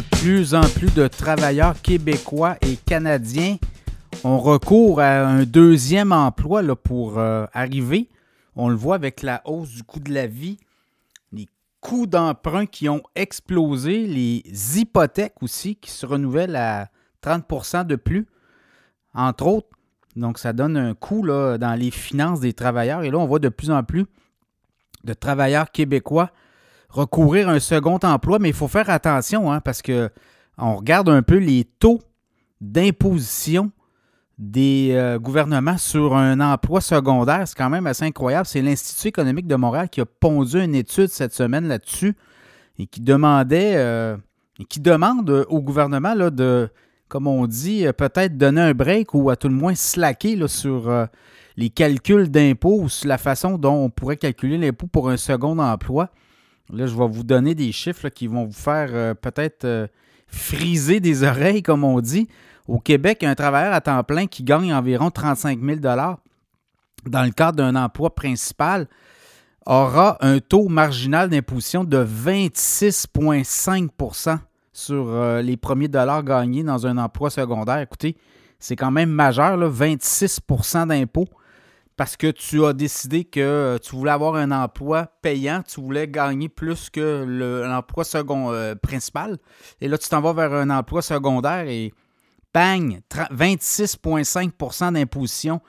plus en plus de travailleurs québécois et canadiens ont recours à un deuxième emploi pour euh, arriver. On le voit avec la hausse du coût de la vie, les coûts d'emprunt qui ont explosé, les hypothèques aussi qui se renouvellent à 30% de plus, entre autres. Donc, ça donne un coût dans les finances des travailleurs. Et là, on voit de plus en plus de travailleurs québécois recourir à un second emploi, mais il faut faire attention hein, parce que on regarde un peu les taux d'imposition des euh, gouvernements sur un emploi secondaire. C'est quand même assez incroyable. C'est l'Institut économique de Montréal qui a pondu une étude cette semaine là-dessus et qui demandait euh, et qui demande au gouvernement là, de, comme on dit, euh, peut-être donner un break ou à tout le moins slacker sur les calculs d'impôts ou sur la façon dont on pourrait calculer l'impôt pour un second emploi. Là, je vais vous donner des chiffres qui vont vous faire euh, peut-être euh, friser des oreilles, comme on dit. Au Québec, un travailleur à temps plein qui gagne environ 35 000 dans le cadre d'un emploi principal aura un taux marginal d'imposition de 26,5% sur euh, les premiers dollars gagnés dans un emploi secondaire. Écoutez, c'est quand même majeur, là, 26% d'impôt parce que tu as décidé que euh, tu voulais avoir un emploi payant, tu voulais gagner plus que l'emploi second euh, principal. Et là, tu t'en vas vers un emploi secondaire et bang, 26,5% d'imposition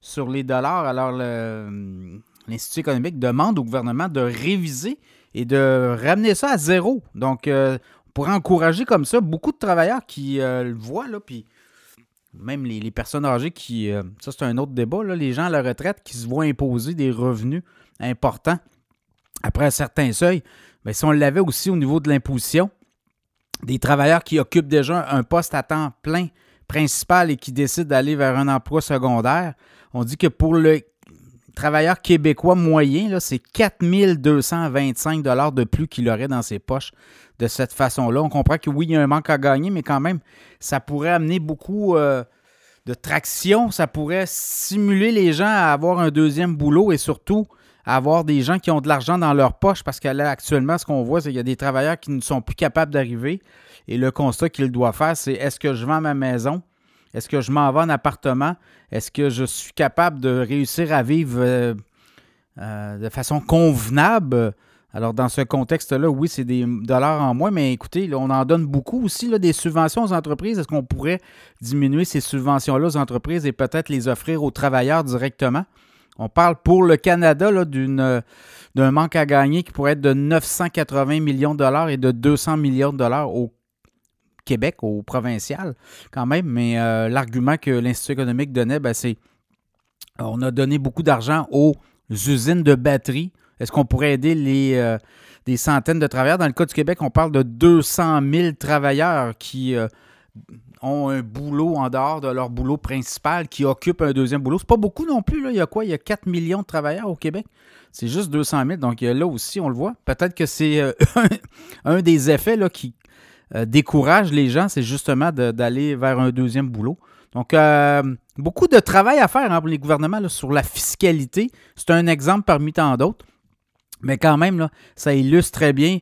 sur les dollars. Alors, hum, l'Institut économique demande au gouvernement de réviser et de ramener ça à zéro. Donc, euh, pourrait encourager comme ça beaucoup de travailleurs qui le voient, là, puis même les, personnes âgées qui. Euh, ça, c'est un autre débat. les gens à la retraite qui se voient imposer des revenus importants après un certain seuil. Mais si on l'avait aussi au niveau de l'imposition, des travailleurs qui occupent déjà un poste à temps plein principal et qui décident d'aller vers un emploi secondaire, on dit que pour le travailleur québécois moyen, c'est 4225 de plus qu'il aurait dans ses poches de cette façon-là. On comprend que oui, il y a un manque à gagner, mais quand même, ça pourrait amener beaucoup euh, de traction. Ça pourrait stimuler les gens à avoir un deuxième boulot et surtout avoir des gens qui ont de l'argent dans leur poche parce que là, actuellement, ce qu'on voit, c'est qu'il y a des travailleurs qui ne sont plus capables d'arriver. Et le constat qu'il doit faire, c'est est-ce que je vends ma maison? Est-ce que je m'en vais en appartement? Est-ce que je suis capable de réussir à vivre euh, euh, de façon convenable? Alors, dans ce contexte-là, oui, c'est des dollars en moins, mais écoutez, on en donne beaucoup aussi, là, des subventions aux entreprises. Est-ce qu'on pourrait diminuer ces subventions-là aux entreprises et peut-être les offrir aux travailleurs directement? On parle pour le Canada d'un manque à gagner qui pourrait être de 980 millions de dollars et de 200 millions de dollars au Québec, au provincial, quand même. Mais euh, l'argument que l'Institut économique donnait, ben, c'est on a donné beaucoup d'argent aux usines de batteries est-ce qu'on pourrait aider les, euh, des centaines de travailleurs? Dans le cas du Québec, on parle de 200 000 travailleurs qui euh, ont un boulot en dehors de leur boulot principal, qui occupent un deuxième boulot. C'est pas beaucoup non plus. Là. Il y a quoi? Il y a 4 millions de travailleurs au Québec. C'est juste 200 000. Donc là aussi, on le voit. Peut-être que c'est un des effets là, qui décourage les gens, c'est justement d'aller vers un deuxième boulot. Donc, beaucoup de travail à faire hein, pour les gouvernements sur la fiscalité. C'est un exemple parmi tant d'autres. Mais quand même, ça illustre très bien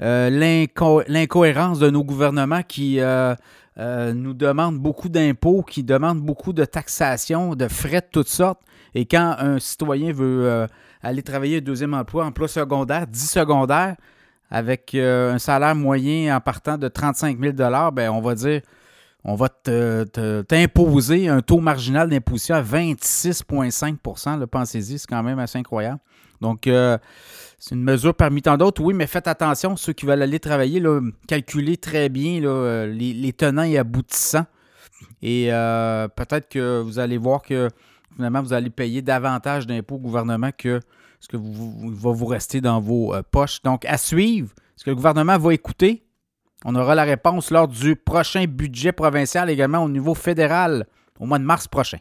euh, l'incohérence de nos gouvernements qui euh, euh, nous demandent beaucoup d'impôts, qui demandent beaucoup de taxation, de frais de toutes sortes. Et quand un citoyen veut aller travailler un deuxième emploi, emploi secondaire, dit secondaire, avec un salaire moyen en partant de 35 000 ben on va dire on va t'imposer un taux marginal d'imposition à 26,5% Pensez-y, c'est quand même assez incroyable. Donc, euh, c'est une mesure parmi tant d'autres, oui, mais faites attention, ceux qui veulent aller travailler, là, calculez très bien euh, les, tenants et aboutissants. Et euh, peut-être que vous allez voir que finalement, vous allez payer davantage d'impôts au gouvernement que ce que va vous rester dans vos poches. Donc, à suivre, ce que le gouvernement va écouter, on aura la réponse lors du prochain budget provincial également au niveau fédéral au mois de mars prochain.